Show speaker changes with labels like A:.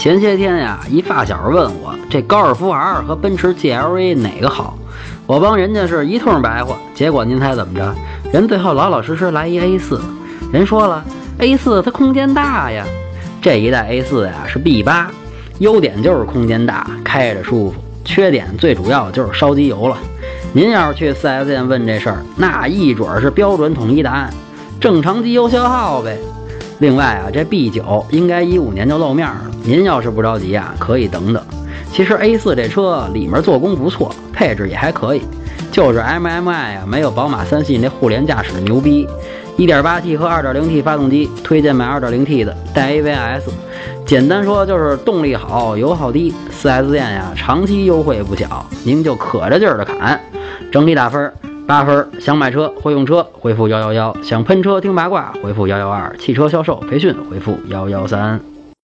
A: 前些天呀，一发小问我这高尔夫 R 和奔驰 GLA 哪个好，我帮人家是一通白话，结果您猜怎么着？人最后老老实实来一 A4，人说了 A4 它空间大呀，这一代 A4 呀是 B 八，优点就是空间大，开着舒服，缺点最主要就是烧机油了。您要是去 4S 店问这事儿，那一准是标准统一答案，正常机油消耗呗。另外啊，这 B 九应该一五年就露面了。您要是不着急啊，可以等等。其实 A 四这车里面做工不错，配置也还可以，就是 MMI 啊没有宝马三系那互联驾驶牛逼。1.8T 和 2.0T 发动机，推荐买 2.0T 的，带 AVS。简单说就是动力好，油耗低。4S 店呀，长期优惠不小，您就可着劲儿的砍。整体打分。八分，想买车会用车，回复幺幺幺；想喷车听八卦，回复幺幺二；汽车销售培训，回复幺幺三。